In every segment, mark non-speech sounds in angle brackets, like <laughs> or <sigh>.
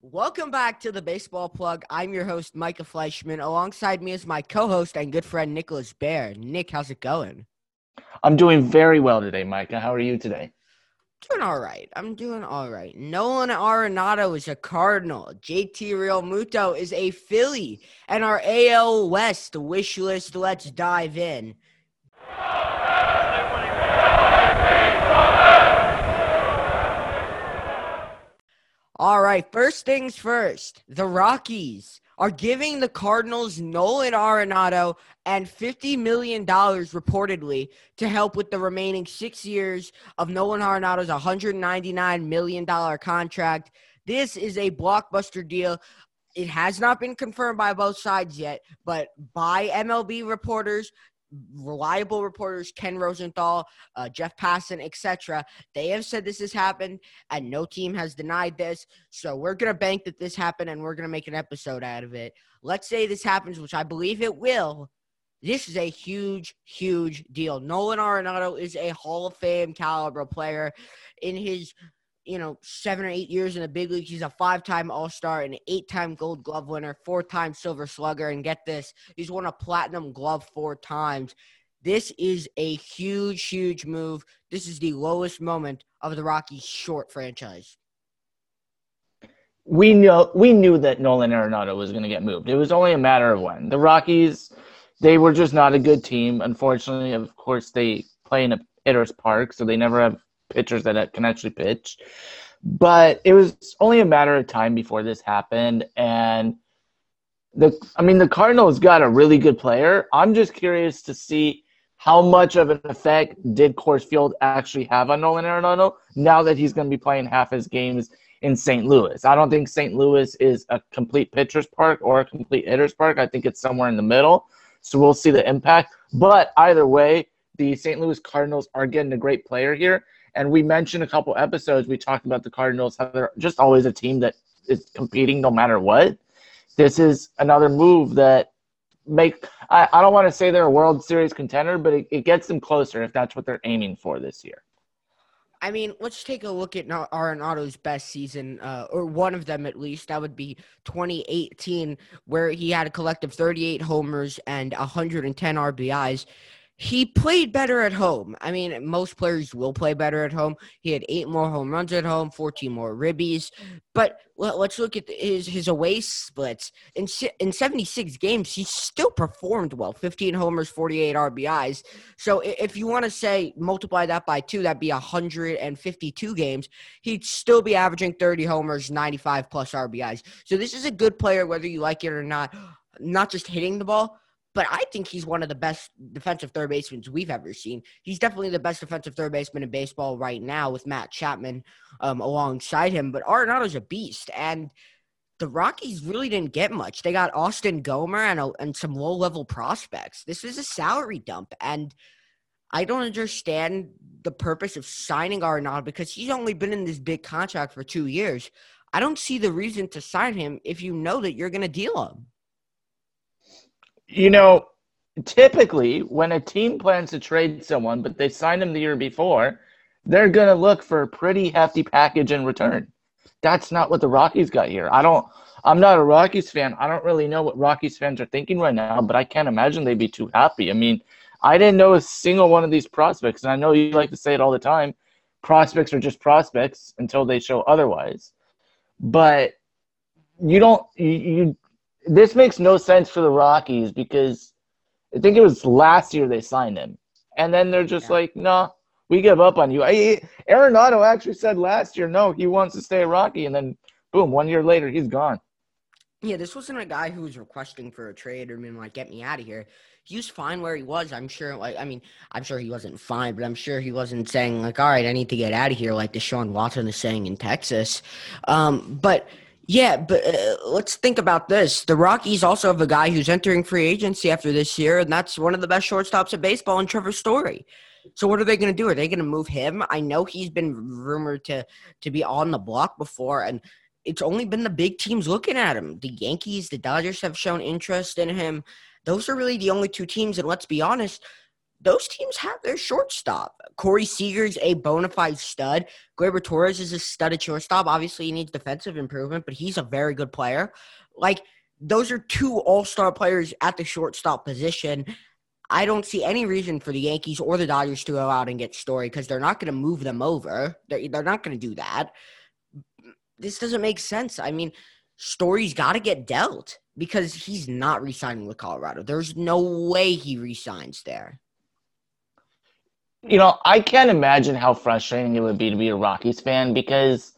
Welcome back to the Baseball Plug. I'm your host, Micah Fleischman. Alongside me is my co host and good friend, Nicholas Bear. Nick, how's it going? I'm doing very well today, Micah. How are you today? Doing all right. I'm doing all right. Nolan Arenado is a Cardinal. JT Realmuto is a Philly. And our AL West wish list, let's dive in. All right, first things first. The Rockies are giving the Cardinals Nolan Arenado and $50 million reportedly to help with the remaining six years of Nolan Arenado's $199 million contract. This is a blockbuster deal. It has not been confirmed by both sides yet, but by MLB reporters, reliable reporters, Ken Rosenthal, uh, Jeff Passan, etc. They have said this has happened, and no team has denied this. So we're gonna bank that this happened, and we're gonna make an episode out of it. Let's say this happens, which I believe it will. This is a huge, huge deal. Nolan Arenado is a Hall of Fame caliber player. In his you know, seven or eight years in the big league. He's a five time All Star, an eight time Gold Glove winner, four time Silver Slugger. And get this, he's won a Platinum Glove four times. This is a huge, huge move. This is the lowest moment of the Rockies' short franchise. We know we knew that Nolan Arenado was going to get moved. It was only a matter of when. The Rockies, they were just not a good team. Unfortunately, of course, they play in a hitter's park, so they never have pitchers that can actually pitch. But it was only a matter of time before this happened, and the I mean the Cardinals got a really good player. I'm just curious to see how much of an effect did Coors Field actually have on Nolan Arenado now that he's going to be playing half his games in St. Louis. I don't think St. Louis is a complete pitcher's park or a complete hitter's park. I think it's somewhere in the middle. So we'll see the impact. But either way, the St. Louis Cardinals are getting a great player here. And we mentioned a couple episodes, we talked about the Cardinals, how they're just always a team that is competing no matter what. This is another move that make I, I don't want to say they're a World Series contender, but it, it gets them closer if that's what they're aiming for this year. I mean, let's take a look at Arenado's best season, uh, or one of them at least. That would be 2018, where he had a collective 38 homers and 110 RBIs he played better at home. I mean, most players will play better at home. He had eight more home runs at home, 14 more ribbies. But let's look at his his away splits. In in 76 games, he still performed well. 15 homers, 48 RBIs. So if you want to say multiply that by two, that'd be 152 games. He'd still be averaging 30 homers, 95 plus RBIs. So this is a good player, whether you like it or not. Not just hitting the ball but I think he's one of the best defensive third basemen we've ever seen. He's definitely the best defensive third baseman in baseball right now with Matt Chapman um, alongside him. But Arenado's a beast, and the Rockies really didn't get much. They got Austin Gomber and, a, and some low level prospects. This is a salary dump, and I don't understand the purpose of signing Arenado because he's only been in this big contract for two years. I don't see the reason to sign him if you know that you're going to deal him. You know, typically when a team plans to trade someone, but they signed them the year before, they're going to look for a pretty hefty package in return. That's not what the Rockies got here. I don't. I'm not a Rockies fan. I don't really know what Rockies fans are thinking right now, but I can't imagine they'd be too happy. I mean, I didn't know a single one of these prospects, and I know you like to say it all the time. Prospects are just prospects until they show otherwise. But you don't you, you this makes no sense for the Rockies because I think it was last year they signed him, and then they're just yeah. like, no, nah, we give up on you. I, Arenado actually said last year, no, he wants to stay a Rocky, and then boom, one year later, he's gone. Yeah, this wasn't a guy who was requesting for a trade or being like, get me out of here. He was fine where he was. I'm sure, like, I mean, I'm sure he wasn't fine, but I'm sure he wasn't saying, like, all right, I need to get out of here, like Deshaun Watson is saying in Texas. Um, but yeah, but uh, let's think about this. The Rockies also have a guy who's entering free agency after this year, and that's one of the best shortstops in baseball, and Trevor Story. So what are they going to do? Are they going to move him? I know he's been rumored to to be on the block before, and it's only been the big teams looking at him. The Yankees, the Dodgers have shown interest in him. Those are really the only two teams, and let's be honest, those teams have their shortstop. Corey Seager's a bona fide stud. Gleyber Torres is a stud at shortstop. Obviously, he needs defensive improvement, but he's a very good player. Like, those are two all star players at the shortstop position. I don't see any reason for the Yankees or the Dodgers to go out and get Story because they're not going to move them over. They're, they're not going to do that. This doesn't make sense. I mean, Story's got to get dealt because he's not resigning with Colorado. There's no way he resigns there. You know, I can't imagine how frustrating it would be to be a Rockies fan because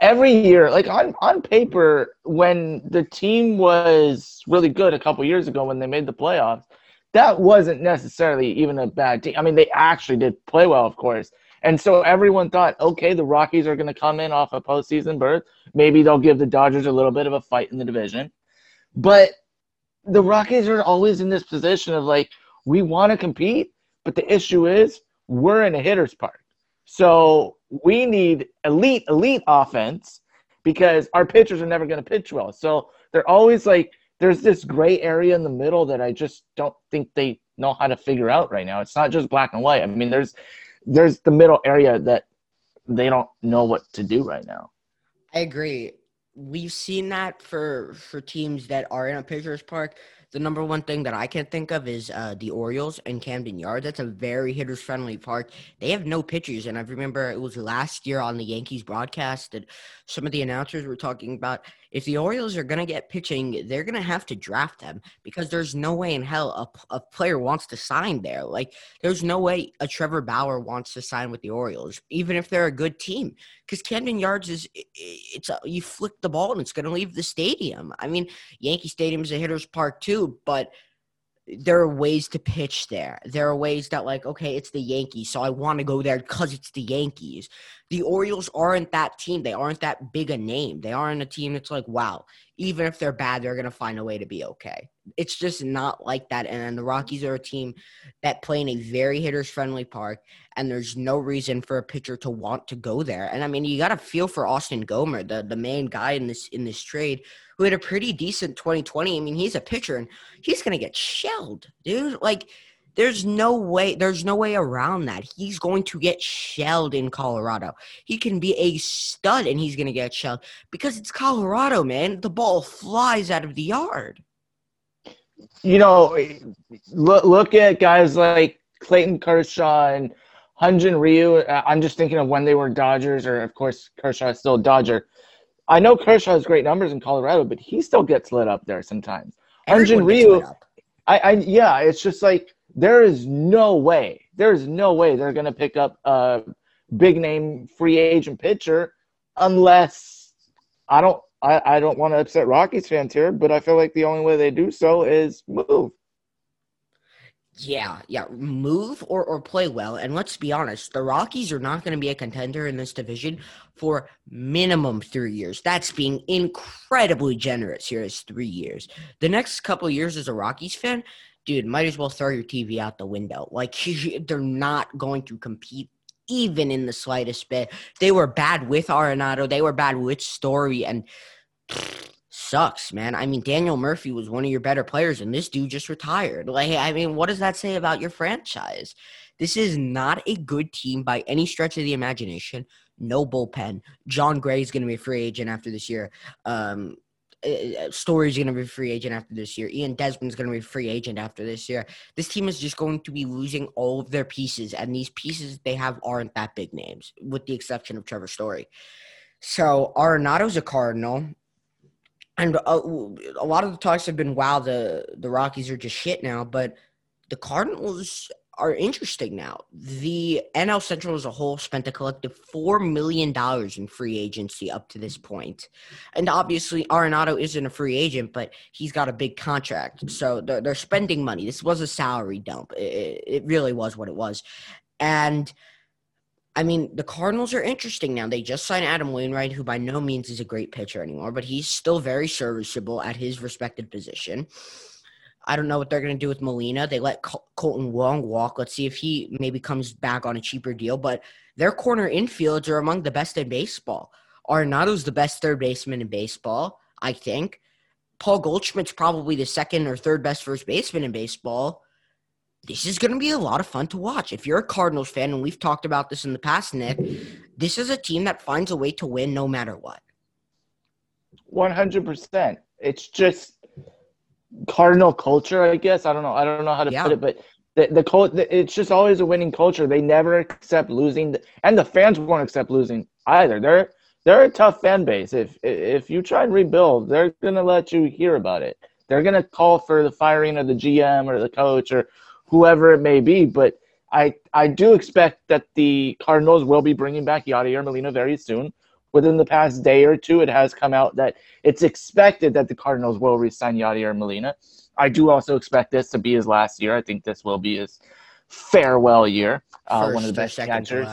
every year, like on, on paper, when the team was really good a couple years ago when they made the playoffs – that wasn't necessarily even a bad team. I mean, they actually did play well, of course. And so everyone thought, okay, the Rockies are going to come in off a postseason berth. Maybe they'll give the Dodgers a little bit of a fight in the division. But the Rockies are always in this position of like, we want to compete, but the issue is we're in a hitter's park. So we need elite, elite offense because our pitchers are never going to pitch well. So they're always like there's this gray area in the middle that I just don't think they know how to figure out right now. It's not just black and white. I mean, there's there's the middle area that they don't know what to do right now. I agree. We've seen that for for teams that are in a pitcher's park the number one thing that I can think of is uh, the Orioles and Camden Yard. That's a very hitters friendly park. They have no pitchers, and I remember it was last year on the Yankees broadcast that some of the announcers were talking about if the Orioles are going to get pitching, they're going to have to draft them because there's no way in hell a, a player wants to sign there. Like, there's no way a Trevor Bauer wants to sign with the Orioles, even if they're a good team. Because Camden Yards is, it's a, you flick the ball and it's going to leave the stadium. I mean, Yankee Stadium is a hitter's park too, but there are ways to pitch there. There are ways that, like, okay, it's the Yankees, so I want to go there because it's the Yankees. The Orioles aren't that team. They aren't that big a name. They aren't a team that's like, wow, even if they're bad, they're going to find a way to be okay. It's just not like that. And then the Rockies are a team that play in a very hitters friendly park, and there's no reason for a pitcher to want to go there. And I mean, you got to feel for Austin Gomber, the, the main guy in this in this trade, who had a pretty decent 2020. I mean, he's a pitcher, and he's going to get shelled, dude. Like, there's no way there's no way around that. He's going to get shelled in Colorado. He can be a stud and he's going to get shelled because it's Colorado, man. The ball flies out of the yard. You know, look look at guys like Clayton Kershaw and Hyun-Jin Ryu. Uh, I'm just thinking of when they were Dodgers, or of course Kershaw is still a Dodger. I know Kershaw has great numbers in Colorado, but he still gets lit up there sometimes. Hyun-Jin Ryu, I, I yeah, it's just like there is no way, there's no way they're going to pick up a big name free agent pitcher unless I don't. I, I don't want to upset Rockies fans here, but I feel like the only way they do so is move. Yeah, yeah, move or, or play well. And let's be honest, the Rockies are not going to be a contender in this division for minimum three years. That's being incredibly generous here as three years. The next couple years as a Rockies fan, dude, might as well throw your TV out the window. Like <laughs> they're not going to compete even in the slightest bit. They were bad with Arenado. They were bad with Story, and <sighs> sucks, man. I mean, Daniel Murphy was one of your better players, and this dude just retired. Like, I mean, what does that say about your franchise? This is not a good team by any stretch of the imagination. No bullpen. Jon Gray is going to be a free agent after this year. Um, uh, uh Story's going to be free agent after this year. Ian Desmond's going to be free agent after this year. This team is just going to be losing all of their pieces, and these pieces they have aren't that big names, with the exception of Trevor Story. So Arenado's a Cardinal, and a, uh, a lot of the talks have been, "Wow, the the Rockies are just shit now," but the Cardinals are interesting now. The NL Central as a whole spent a collective four million dollars in free agency up to this point, and obviously Arenado isn't a free agent, but he's got a big contract, so they're, they're spending money. This was a salary dump. It, it really was what it was, and I mean the Cardinals are interesting now. They just signed Adam Wainwright, who by no means is a great pitcher anymore, but he's still very serviceable at his respected position. I don't know what they're going to do with Molina. They let Col- Kolten Wong walk. Let's see if he maybe comes back on a cheaper deal. But their corner infields are among the best in baseball. Arenado's the best third baseman in baseball, I think. Paul Goldschmidt's probably the second or third best first baseman in baseball. this is going to be a lot of fun to watch. If you're a Cardinals fan, and we've talked about this in the past, Nick, this is a team that finds a way to win no matter what. 100%. It's just Cardinal culture, I guess. I don't know. I don't know how to yeah. put it, but the the, the it's just always a winning culture. They never accept losing, and the fans won't accept losing either. They're they're a tough fan base. If if you try and rebuild, they're gonna let you hear about it. They're gonna call for the firing of the GM or the coach or whoever it may be. But I I do expect that the Cardinals will be bringing back Yadier Molina very soon. Within the past day or two, it has come out that it's expected that the Cardinals will resign Yadier Molina. I do also expect this to be his last year. I think this will be his farewell year. Uh, one of the best catchers.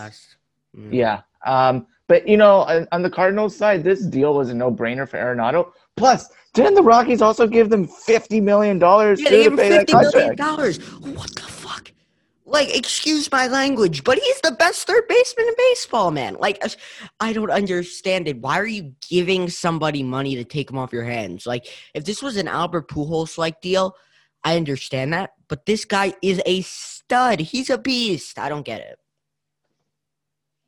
Mm. Yeah. Um, but you know, on, on, the Cardinals side, this deal was a no-brainer for Arenado. Plus, didn't the Rockies also give them fifty million dollars yeah, to pay fifty million dollars? What the fuck? Like, excuse my language, but he's the best third baseman in baseball, man. Like, I don't understand it. Why are you giving somebody money to take him off your hands? Like, if this was an Albert Pujols like deal, I understand that. But this guy is a stud. He's a beast. I don't get it.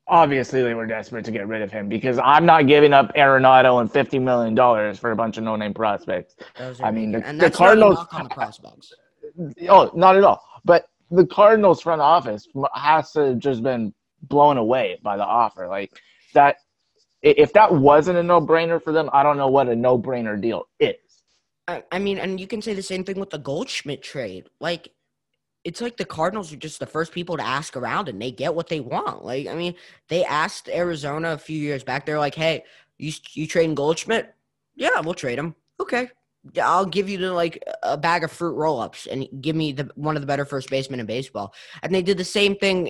Obviously, they were desperate to get rid of him because I'm not giving up Arenado and fifty million dollars for a bunch of no-name prospects. I mean, the, the Cardinals. on the prospects. Oh, not at all. But the Cardinals front office has to just been blown away by the offer. Like that, if that wasn't a no-brainer for them, I don't know what a no-brainer deal is. I, I mean, and you can say the same thing with the Goldschmidt trade. Like, it's like the Cardinals are just the first people to ask around, and they get what they want. Like, I mean, they asked Arizona a few years back. They're like, "Hey, you you trading Goldschmidt? Yeah, we'll trade him. Okay, I'll give you the, like a bag of fruit roll-ups and give me the one of the better first basemen in baseball. And they did the same thing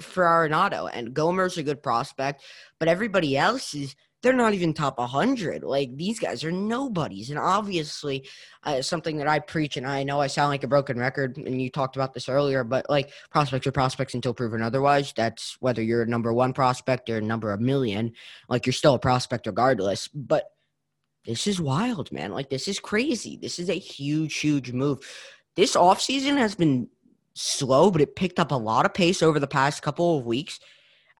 for Arenado. And Gomber's a good prospect, but everybody else is they're not even top 100. Like these guys are nobodies. And obviously, uh, something that I preach, and I know I sound like a broken record, and you talked about this earlier, but like prospects are prospects until proven otherwise. That's whether you're a number one prospect or a number a million. Like you're still a prospect regardless. But this is wild, man. Like this is crazy. This is a huge, huge move. This offseason has been slow, but it picked up a lot of pace over the past couple of weeks.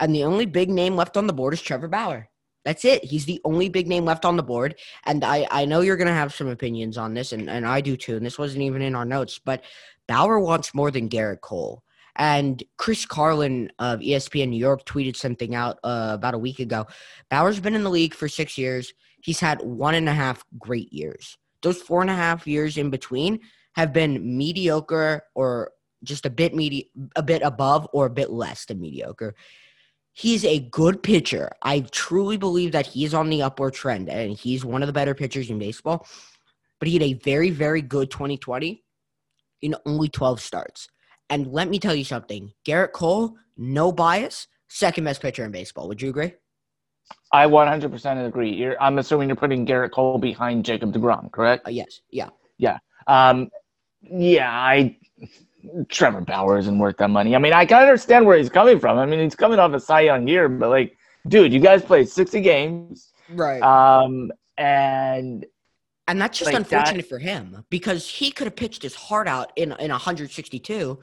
And the only big name left on the board is Trevor Bauer. That's it. He's the only big name left on the board. And I, I know you're going to have some opinions on this, and, and I do too. And this wasn't even in our notes, but Bauer wants more than Gerrit Cole. And Chris Carlin of ESPN New York tweeted something out uh, about a week ago. Bauer's been in the league for six years he's had one and a half great years. Those four and a half years in between have been mediocre or just a bit medi- a bit above or a bit less than mediocre. He's a good pitcher. I truly believe that he's on the upward trend and he's one of the better pitchers in baseball. But he had a very, very good 2020 in only 12 starts. And let me tell you something Gerrit Cole, no bias, second best pitcher in baseball. Would you agree? I 100% agree. You're, I'm assuming you're putting Gerrit Cole behind Jacob DeGrom, correct? Uh, yes. Yeah. Yeah. Um, yeah. I Trevor Bauer isn't worth that money. I mean, I can understand where he's coming from. I mean, he's coming off a Cy Young year, but like, dude, you guys played 60 games, right? Um, and and that's just like unfortunate that, for him because he could have pitched his heart out in in 162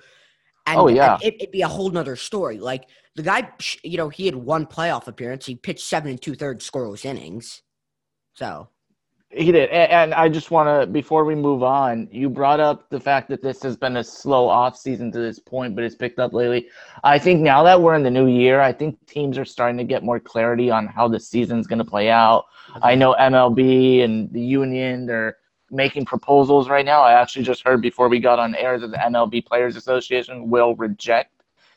and, oh yeah, it, would be a whole nother story. Like the guy, you know, he had one playoff appearance. He pitched seven and two thirds scoreless innings. So he did, and, I just want to before we move on, you brought up the fact that this has been a slow off season to this point, but it's picked up lately. I think now that we're in the new year, I think teams are starting to get more clarity on how the season's going to play out. Mm-hmm. I know MLB and the union they're making proposals right now. I actually just heard before we got on air that the MLB Players Association will reject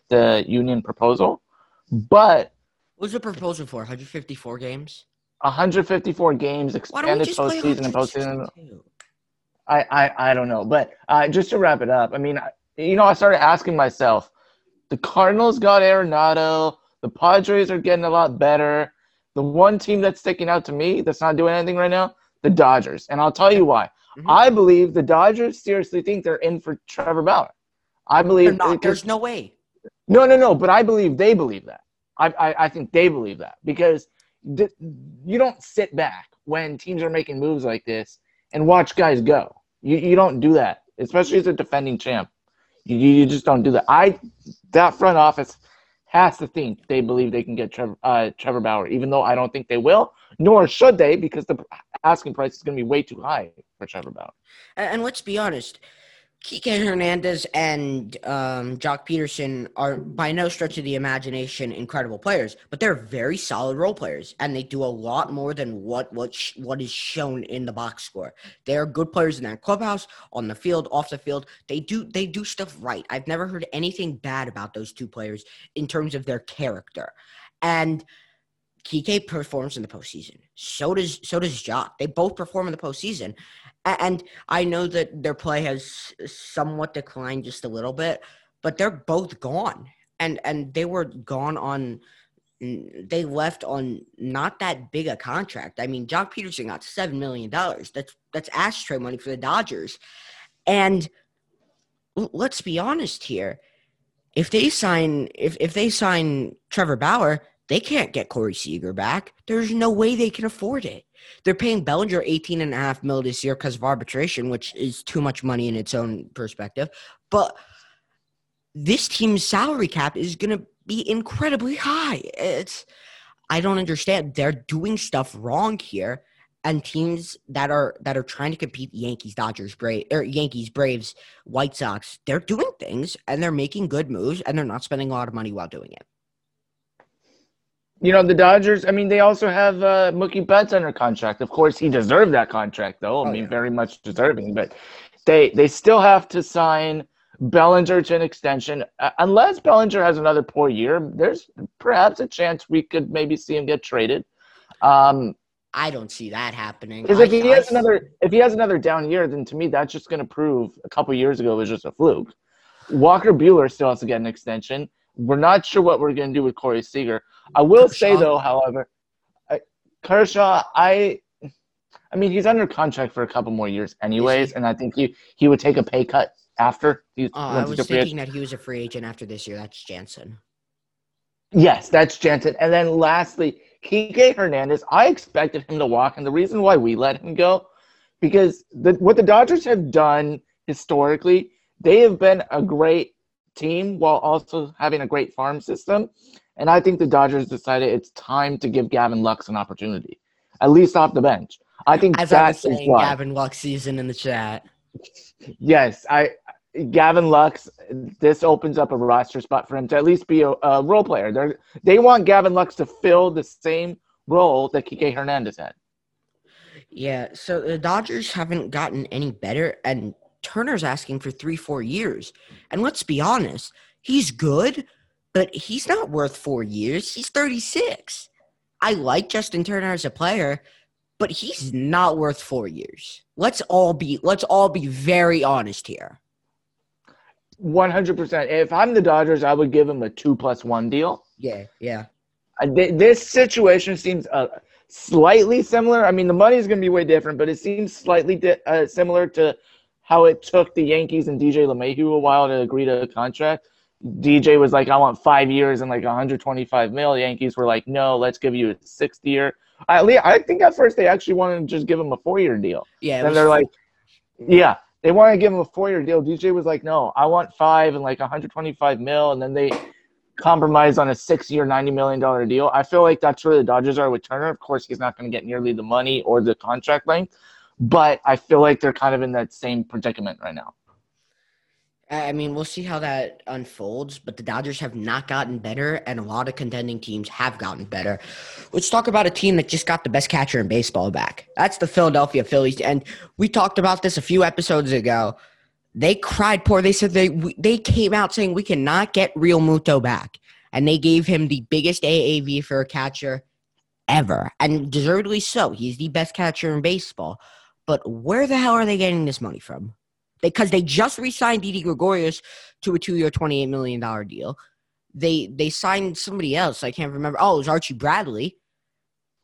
the union proposal. But what's the proposal for? 154 games. 154 games, expanded postseason and postseason. I, I I don't know, but uh, just to wrap it up, I mean, you know, I started asking myself, the Cardinals got Arenado, the Padres are getting a lot better. The one team that's sticking out to me that's not doing anything right now the Dodgers. And I'll tell you why. Mm-hmm. I believe the Dodgers seriously think they're in for Trevor Bauer. I believe not, there's no way. No, no, no. But I believe they believe that. I, I, I think they believe that because th- you don't sit back when teams are making moves like this and watch guys go. You, you don't do that, especially as a defending champ. You, you just don't do that. I that front office has to think they believe they can get Trevor, uh, Trevor Bauer, even though I don't think they will, nor should they, because the asking price is going to be way too high for Trevor Bauer. And, and let's be honest, Kike Hernandez and um, Joc Pederson are by no stretch of the imagination incredible players, but they're very solid role players, and they do a lot more than what what sh- what is shown in the box score. They are good players in that clubhouse, on the field, off the field. They do they do stuff right. I've never heard anything bad about those two players in terms of their character, and. Kike performs in the postseason. So does so does Joc. They both perform in the postseason, and I know that their play has somewhat declined just a little bit, but they're both gone. And and they were gone on they left on not that big a contract. I mean, Joc Pederson got seven million dollars. That's that's ashtray money for the Dodgers. And let's be honest here. If they sign if if they sign Trevor Bauer, they can't get Corey Seager back. There's no way they can afford it. They're paying Bellinger 18 and a half mil this year because of arbitration, which is too much money in its own perspective. But this team's salary cap is going to be incredibly high. It's I don't understand. They're doing stuff wrong here, and teams that are that are trying to compete Yankees, Dodgers, Brave, or Yankees, Braves, White Sox, they're doing things and they're making good moves and they're not spending a lot of money while doing it. You know, the Dodgers, I mean, they also have uh, Mookie Betts under contract. Of course, he deserved that contract, though. I oh, mean, yeah. very much deserving. But they they still have to sign Bellinger to an extension. Uh, unless Bellinger has another poor year, there's perhaps a chance we could maybe see him get traded. Um, I don't see that happening. Because if he I, has I, another if he has another down year, then to me that's just going to prove a couple years ago was just a fluke. Walker Buehler still has to get an extension. We're not sure what we're going to do with Corey Seager. I will Kershaw. say though, however, I, Kershaw, I, I mean, he's under contract for a couple more years, anyways, and I think he he would take a pay cut after. He oh, I was thinking that he was a free agent after this year. That's Jansen. Yes, that's Jansen. And then lastly, Kike Hernandez. I expected him to walk, and the reason why we let him go, because the, what the Dodgers have done historically, they have been a great team while also having a great farm system. And I think the Dodgers decided it's time to give Gavin Lux an opportunity, at least off the bench. I think As I was saying, why. Gavin Lux season in the chat. <laughs> Yes, I Gavin Lux. This opens up a roster spot for him to at least be a, a role player. They they want Gavin Lux to fill the same role that Kike Hernandez had. Yeah, so the Dodgers haven't gotten any better, and Turner's asking for three, four years. And let's be honest, he's good, but he's not worth four years. He's 36. I like Justin Turner as a player, but he's not worth four years. Let's all be let's all be very honest here. One hundred percent. If I'm the Dodgers, I would give him a two plus one deal. Yeah, yeah. This situation seems uh, slightly similar. I mean, the money is going to be way different, but it seems slightly di- uh, similar to how it took the Yankees and DJ LeMahieu a while to agree to a contract. DJ was like, I want five years and like 125 mil. The Yankees were like, no, let's give you a sixth year. I, I think at first they actually wanted to just give him a four year deal. Yeah. And they're like, yeah, they wanted to give him a four year deal. DJ was like, no, I want five and like 125 mil. And then they compromised on a six year, $90 million deal. I feel like that's where the Dodgers are with Turner. Of course, he's not going to get nearly the money or the contract length but I feel like they're kind of in that same predicament right now. I mean, we'll see how that unfolds, but the Dodgers have not gotten better, and a lot of contending teams have gotten better. Let's talk about a team that just got the best catcher in baseball back. That's the Philadelphia Phillies, and we talked about this a few episodes ago. They cried poor. They said they they came out saying we cannot get Realmuto back, and they gave him the biggest AAV for a catcher ever, and deservedly so. He's the best catcher in baseball. But where the hell are they getting this money from? Because they just re-signed Didi Gregorius to a two-year, twenty-eight million dollar deal. They they signed somebody else. I can't remember. Oh, it was Archie Bradley.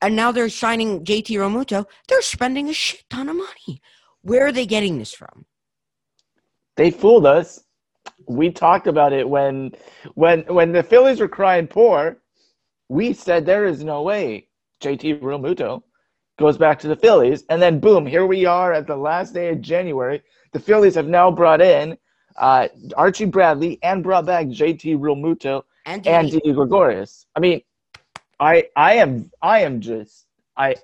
And now they're signing JT Realmuto. They're spending a shit ton of money. Where are they getting this from? They fooled us. We talked about it when when when the Phillies were crying poor. We said there is no way JT Realmuto goes back to the Phillies. And then, boom, here we are at the last day of January. The Phillies have now brought in uh, Archie Bradley and brought back JT Realmuto and, and Didi Gregorius. I mean, I I am I am just I,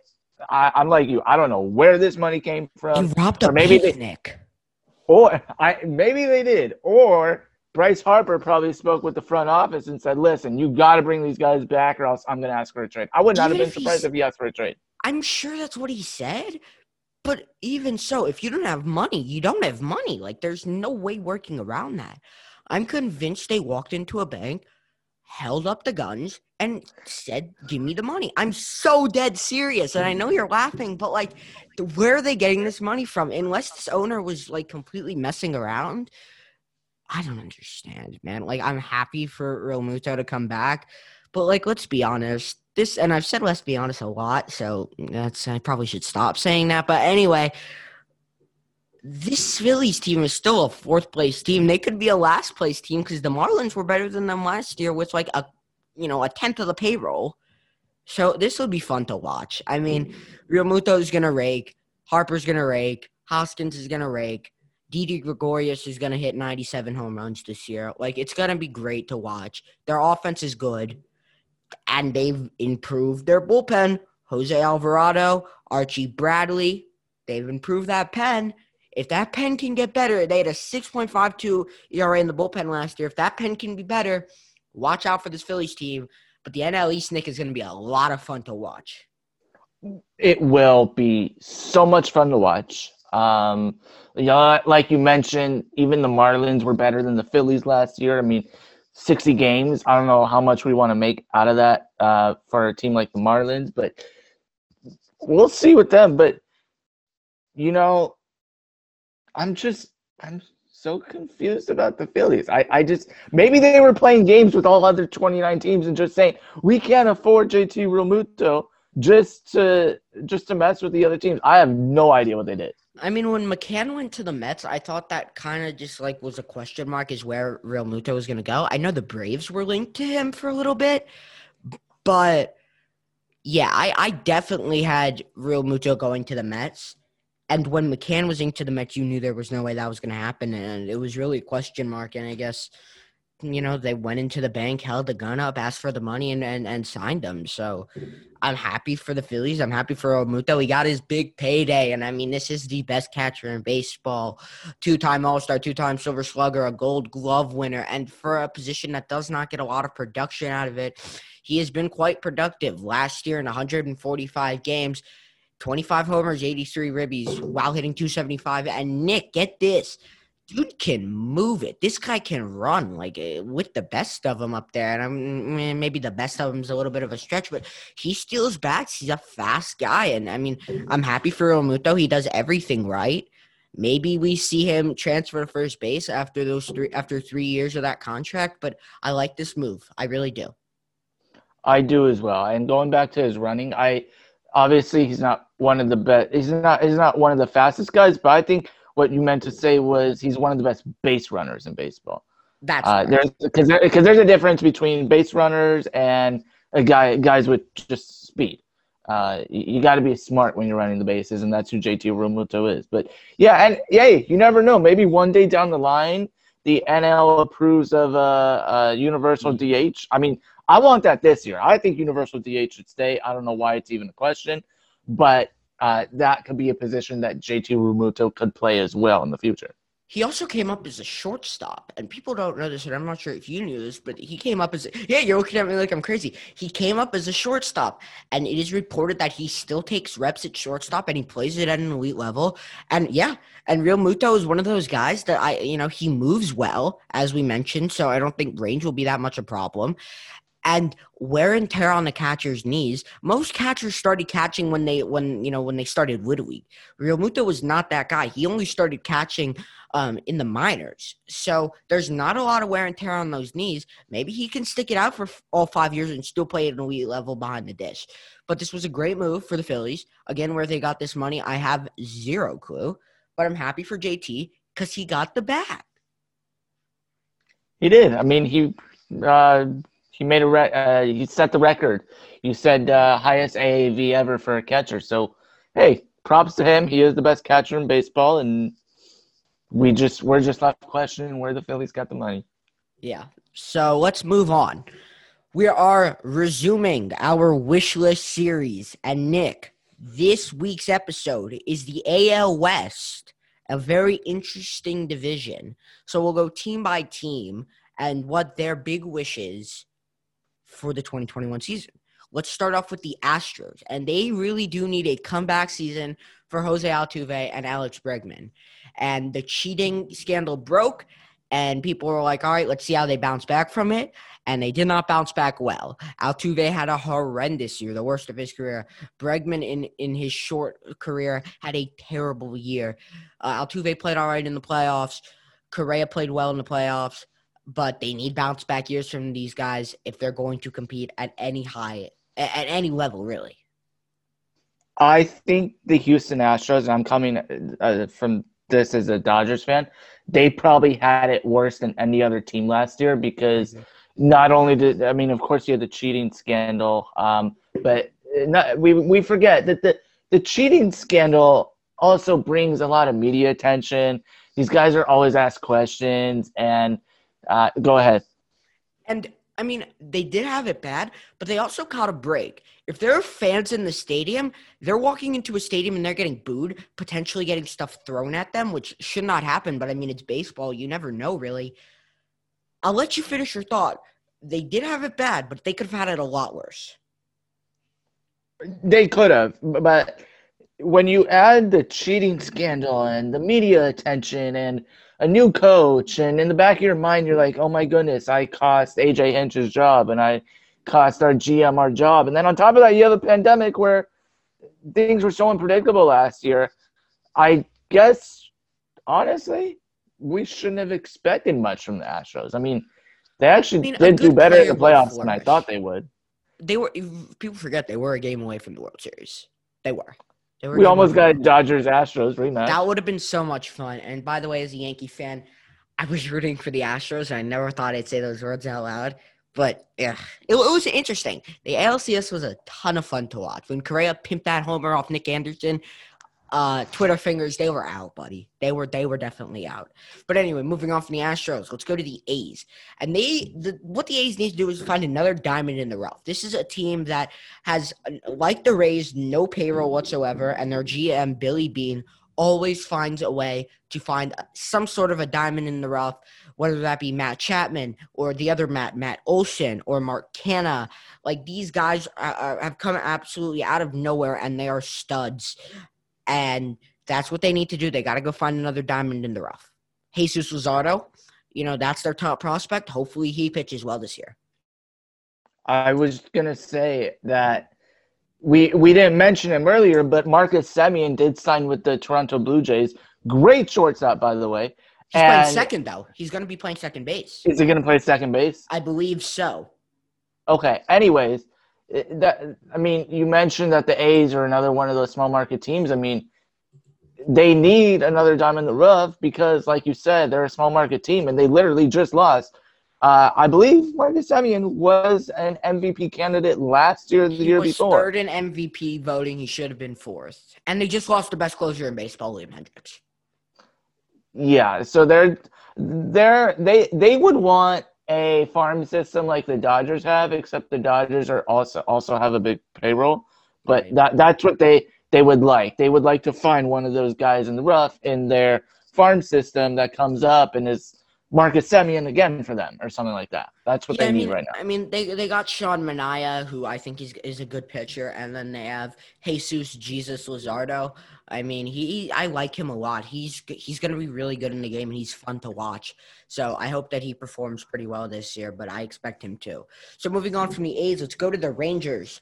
I am like you. I don't know where this money came from. You robbed a or maybe picnic. They, or I maybe they did. Or Bryce Harper probably spoke with the front office and said, "Listen, you got to bring these guys back, or else I'm going to ask for a trade." I would not even have been surprised if he asked for a trade. I'm sure that's what he said. But even so, if you don't have money, you don't have money. Like, there's no way working around that. I'm convinced they walked into a bank, held up the guns, and said, Give me the money. I'm so dead serious. And I know you're laughing, but like, where are they getting this money from? Unless this owner was like completely messing around. I don't understand, man. Like, I'm happy for Realmuto to come back, but like, let's be honest this, and I've said let's be honest a lot, so that's I probably should stop saying that. But anyway, this Phillies team is still a fourth place team. They could be a last place team because the Marlins were better than them last year with like a you know a tenth of the payroll. So this will be fun to watch. I mean, mm. Realmuto is gonna rake, Harper's gonna rake, Hoskins is gonna rake. Didi Gregorius is going to hit 97 home runs this year. Like, it's going to be great to watch. Their offense is good and they've improved their bullpen. Jose Alvarado, Archie Bradley, they've improved that pen. If that pen can get better, they had a 6.52 ERA in the bullpen last year. If that pen can be better, watch out for this Phillies team. But the NL East, Nick, is going to be a lot of fun to watch. It will be so much fun to watch. Um, know, like you mentioned, even the Marlins were better than the Phillies last year. I mean, 60 games. I don't know how much we want to make out of that uh, for a team like the Marlins, but we'll see with them. But you know, I'm just I'm so confused about the Phillies. I, I just maybe they were playing games with all other 29 teams and just saying we can't afford JT Realmuto just to just to mess with the other teams. I have no idea what they did. I mean, when McCann went to the Mets, I thought that kind of just like was a question mark is where Realmuto was going to go. I know the Braves were linked to him for a little bit, but yeah, I, I definitely had Realmuto going to the Mets. And when McCann was into the Mets, you knew there was no way that was going to happen, and it was really a question mark. And I guess you know, they went into the bank, held the gun up, asked for the money, and and, and signed them. So I'm happy for the Phillies. I'm happy for Realmuto. He got his big payday, and I mean, this is the best catcher in baseball, two-time All-Star, two-time Silver Slugger, a Gold Glove winner, and for a position that does not get a lot of production out of it, he has been quite productive. Last year in 145 games. 25 homers, 83 ribbies while hitting 275. And Nick, get this dude can move it. This guy can run like eh, with the best of them up there. And I'm mm, maybe the best of them is a little bit of a stretch, but he steals bats. He's a fast guy, and I mean, I'm happy for Realmuto. He does everything right. Maybe we see him transfer to first base after those three after three years of that contract. But I like this move. I really do. I do as well. And going back to his running, I obviously he's not one of the best. He's not. He's not one of the fastest guys, but I think what you meant to say was he's one of the best base runners in baseball. That's uh, there's because there, cause there's a difference between base runners and a guy guys with just speed. Uh, you, you got to be smart when you're running the bases, and that's who JT Realmuto is. But yeah, and yay, you never know. Maybe one day down the line, the NL approves of a, a universal DH. I mean, I want that this year. I think universal DH should stay. I don't know why it's even a question, but uh, that could be a position that JT Realmuto could play as well in the future. He also came up as a shortstop, and people don't know this, and I'm not sure if you knew this, but he came up as a, yeah, you're looking at me like I'm crazy. He came up as a shortstop, and it is reported that he still takes reps at shortstop and he plays it at an elite level. And yeah, and Realmuto is one of those guys that I, you know, he moves well, as we mentioned, so I don't think range will be that much of a problem and wear and tear on the catcher's knees. Most catchers started catching when they when you know when they started little league. Realmuto was not that guy. He only started catching um, in the minors. So there's not a lot of wear and tear on those knees. Maybe he can stick it out for all five years and still play at an elite level behind the dish. But this was a great move for the Phillies. Again, where they got this money, I have zero clue. But I'm happy for JT because he got the bat. He did. I mean, he uh, he made a re- uh, he set the record. You said uh, highest AAV ever for a catcher. So, hey, props to him. He is the best catcher in baseball, and we just we're just left questioning where the Phillies got the money. Yeah. So let's move on. We are resuming our wish list series, and Nick, this week's episode is the AL West, a very interesting division. So we'll go team by team and what their big wishes for the 2021 season. Let's start off with the Astros, and they really do need a comeback season for Jose Altuve and Alex Bregman. And the cheating scandal broke, and people were like, all right, let's see how they bounce back from it. And they did not bounce back well. Altuve had a horrendous year, the worst of his career. Bregman, in, in his short career, had a terrible year. Uh, Altuve played all right in the playoffs. Correa played well in the playoffs, but they need bounce back years from these guys if they're going to compete at any high, at any level, really. I think the Houston Astros, and I'm coming uh, from this as a Dodgers fan, they probably had it worse than any other team last year because mm-hmm. not only did I mean, of course, you had the cheating scandal, um, but not, we we forget that the the cheating scandal also brings a lot of media attention. These guys are always asked questions, and uh, go ahead. And I mean, they did have it bad, but they also caught a break. If there are fans in the stadium, they're walking into a stadium and they're getting booed, potentially getting stuff thrown at them, which should not happen. But I mean, it's baseball. You never know, really. I'll let you finish your thought. They did have it bad, but they could have had it a lot worse. They could have, but when you add the cheating scandal and the media attention and a new coach, and in the back of your mind, you're like, oh my goodness, I cost AJ Hinch's job and I cost our GM our job. And then on top of that, you have a pandemic where things were so unpredictable last year. I guess, honestly, we shouldn't have expected much from the Astros. I mean, they actually I mean, did do better in the playoffs than I thought they would. They were. People forget they were a game away from the World Series. They were. We almost got Dodgers Astros rematch. That would have been so much fun. And by the way, as a Yankee fan, I was <laughs> rooting for the Astros, and I never thought I'd say those words out loud. But yeah, it, it, was interesting. The ALCS was a ton of fun to watch. When Correa pimped that homer off Nick Anderson, uh, Twitter fingers, they were out, buddy. They were they were definitely out. But anyway, moving on from the Astros, let's go to the A's. And they the, what the A's need to do is find another diamond in the rough. This is a team that has like the Rays, no payroll whatsoever, and their GM Billy Beane always finds a way to find some sort of a diamond in the rough, whether that be Matt Chapman or the other Matt, Matt Olson or Mark Canha. Like these guys are, have come absolutely out of nowhere and they are studs. And that's what they need to do. They got to go find another diamond in the rough. Jesus Luzardo, you know, that's their top prospect. Hopefully he pitches well this year. I was going to say that we we didn't mention him earlier, but Marcus Semien did sign with the Toronto Blue Jays. Great shortstop, by the way. He's and playing second though. He's going to be playing second base. Is he going to play second base? I believe so. Okay. Anyways, that I mean, you mentioned that the A's are another one of those small market teams. I mean, they need another diamond in the rough because, like you said, they're a small market team and they literally just lost. Uh, I believe Marcus Semien was an MVP candidate last year, the he year was before. Third in MVP voting, he should have been fourth, and they just lost the best closer in baseball, Liam Hendriks. Yeah, so they're they're they they would want a farm system like the Dodgers have, except the Dodgers are also also have a big payroll. But right. that that's what they they would like. They would like to find one of those guys in the rough in their farm system that comes up and is Marcus Semien again for them or something like that. That's what yeah, they I mean, need right now. I mean, they they got Sean Manaea, who I think is is a good pitcher, and then they have Jesus Jesus Luzardo. I mean, he I like him a lot. He's he's going to be really good in the game, and he's fun to watch. So I hope that he performs pretty well this year. But I expect him to. So moving on from the A's, let's go to the Rangers.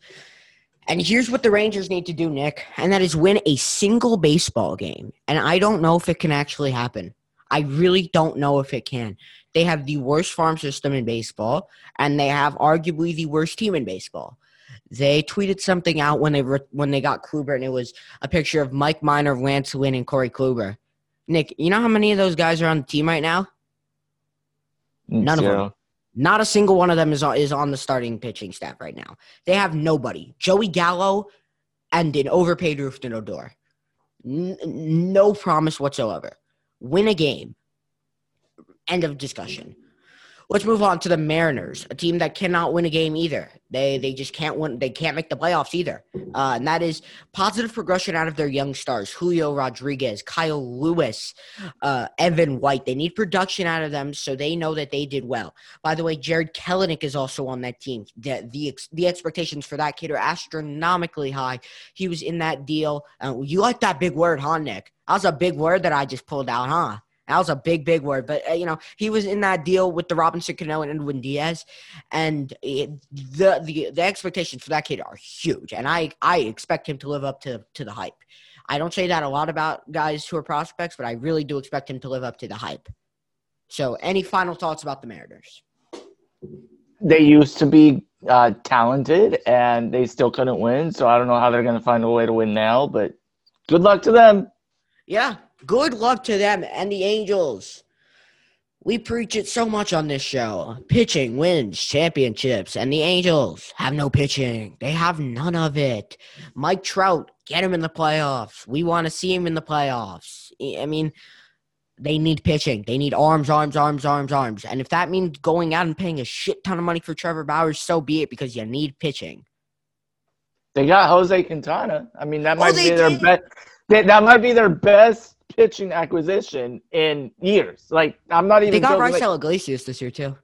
And here's what the Rangers need to do, Nick, and that is win a single baseball game. And I don't know if it can actually happen. I really don't know if it can. They have the worst farm system in baseball, and they have arguably the worst team in baseball. They tweeted something out when they re- when they got Kluber, and it was a picture of Mike Minor, Lance Lynn, and Corey Kluber. Nick, you know how many of those guys are on the team right now? Mm, None Zero. of them. Not a single one of them is on, is on the starting pitching staff right now. They have nobody. Joey Gallo and an overpaid Rougned Odor. N- no promise whatsoever. win a game. End of discussion. Let's move on to the Mariners, a team that cannot win a game either. They they just can't win. They can't make the playoffs either. Uh, and that is positive progression out of their young stars: Julio Rodriguez, Kyle Lewis, uh, Evan White. They need production out of them so they know that they did well. By the way, Jarred Kelenic is also on that team. The the, the expectations for that kid are astronomically high. He was in that deal. Uh, you like that big word, huh, Nick? That was a big word that I just pulled out, huh? That was a big, big word. But, uh, you know, he was in that deal with the Robinson Cano and Edwin Diaz. And it, the, the the expectations for that kid are huge. And I, I expect him to live up to, to the hype. I don't say that a lot about guys who are prospects, but I really do expect him to live up to the hype. So, any final thoughts about the Mariners? They used to be uh, talented and they still couldn't win. So, I don't know how they're going to find a way to win now, but good luck to them. Yeah, good luck to them and the Angels. We preach it so much on this show. Pitching wins championships, and the Angels have no pitching. They have none of it. Mike Trout, get him in the playoffs. We want to see him in the playoffs. I mean, they need pitching. They need arms, arms, arms, arms, arms. And if that means going out and paying a shit ton of money for Trevor Bauer, so be it because you need pitching. They got Jose Quintana. I mean, that might oh, be their best. That might be their best pitching acquisition in years. Like I'm not even. They got Raisel like, Iglesias this year too.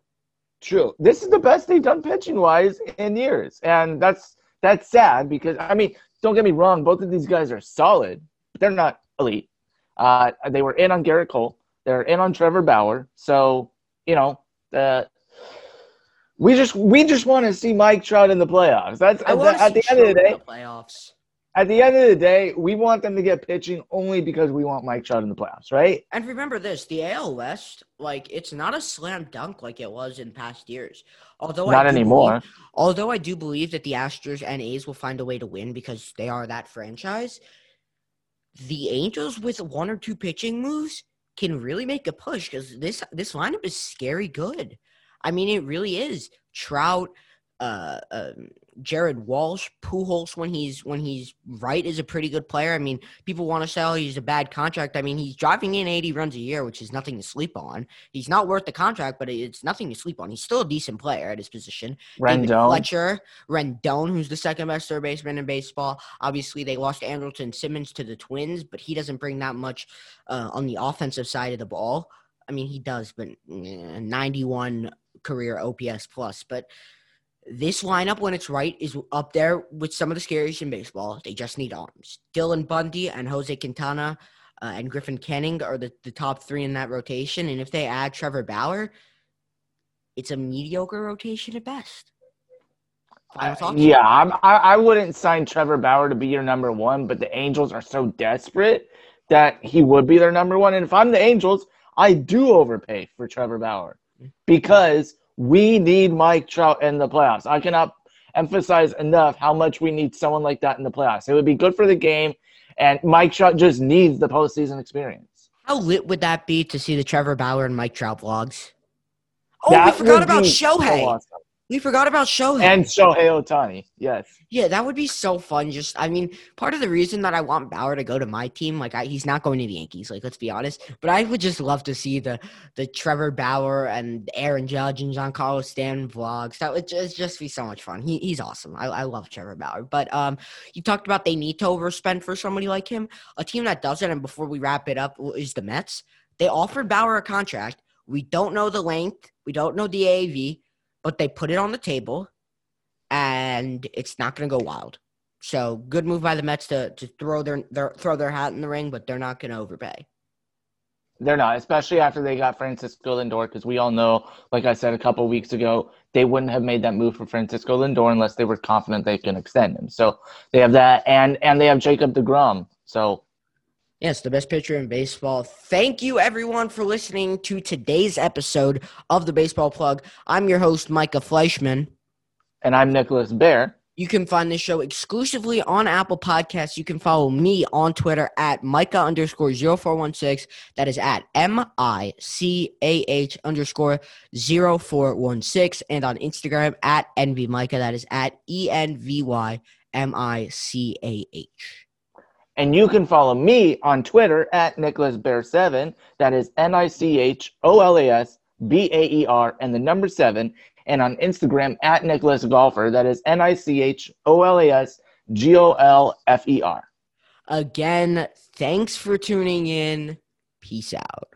True. This is the best they've done pitching wise in years, and that's that's sad because I mean, don't get me wrong, both of these guys are solid, but they're not elite. Uh, they were in on Gerrit Cole. They're in on Trevor Bauer. So you know, uh, we just we just want to see Mike Trout in the playoffs. That's at, the, at the end of the day. The playoffs at the end of the day, we want them to get pitching only because we want Mike Trout in the playoffs, right? And remember this: the AL West, like it's not a slam dunk like it was in past years. Although not anymore. Believe, although I do believe that the Astros and A's will find a way to win because they are that franchise. The Angels with one or two pitching moves can really make a push because this this lineup is scary good. I mean, it really is. Trout, uh, um, Jared Walsh, Pujols when he's when he's right is a pretty good player. I mean, people want to say oh, he's a bad contract. I mean, he's driving in 80 runs a year, which is nothing to sleep on. He's not worth the contract, but it's nothing to sleep on. He's still a decent player at his position. Rendon. David Fletcher, Rendon, who's the second best third baseman in baseball. Obviously, they lost Andrelton Simmons to the Twins, but he doesn't bring that much uh, on the offensive side of the ball. I mean, he does, but eh, 91 career OPS plus, but this lineup, when it's right, is up there with some of the scariest in baseball. They just need arms. Dylan Bundy and Jose Quintana uh, and Griffin Canning are the, the top three in that rotation. And if they add Trevor Bauer, it's a mediocre rotation at best. Uh, yeah, I'm, I, I wouldn't sign Trevor Bauer to be your number one, but the Angels are so desperate that he would be their number one. And if I'm the Angels, I do overpay for Trevor Bauer mm. because we need Mike Trout in the playoffs. I cannot emphasize enough how much we need someone like that in the playoffs. It would be good for the game, and Mike Trout just needs the postseason experience. How lit would that be to see the Trevor Bauer and Mike Trout vlogs? Oh, that we forgot about Shohei. So awesome. We forgot about Shohei. And Shohei Ohtani, yes. Yeah, that would be so fun. Just, I mean, part of the reason that I want Bauer to go to my team, like, I, he's not going to the Yankees. Like, let's be honest. But I would just love to see the the Trevor Bauer and Aaron Judge and Giancarlo Stanton vlogs. That would just, just be so much fun. He, he's awesome. I, I love Trevor Bauer. But um, you talked about they need to overspend for somebody like him. A team that doesn't, and before we wrap it up, is the Mets. They offered Bauer a contract. We don't know the length. We don't know the AAV but they put it on the table and it's not going to go wild. So good move by the Mets to, to throw their, their throw their hat in the ring, but they're not going to overpay. They're not, especially after they got Francisco Lindor, because we all know, like I said a couple weeks ago, they wouldn't have made that move for Francisco Lindor unless they were confident they can extend him. So they have that, and and they have Jacob Degrom. So Yes, the best pitcher in baseball. Thank you, everyone, for listening to today's episode of the Baseball Plug. I'm your host, Micah Fleischman. And I'm Nicholas Baer. You can find this show exclusively on Apple Podcasts. You can follow me on Twitter at Micah underscore 0416. That is at M I C A H underscore 0416. And on Instagram at Envy Micah. That is at E N V Y M I C A H. And you can follow me on Twitter at Nicholas Baer 7 That is N I C H O L A S B A E R and the number seven. And on Instagram at Nicholas Golfer. That is N I C H O L A S G O L F E R. Again, thanks for tuning in. Peace out.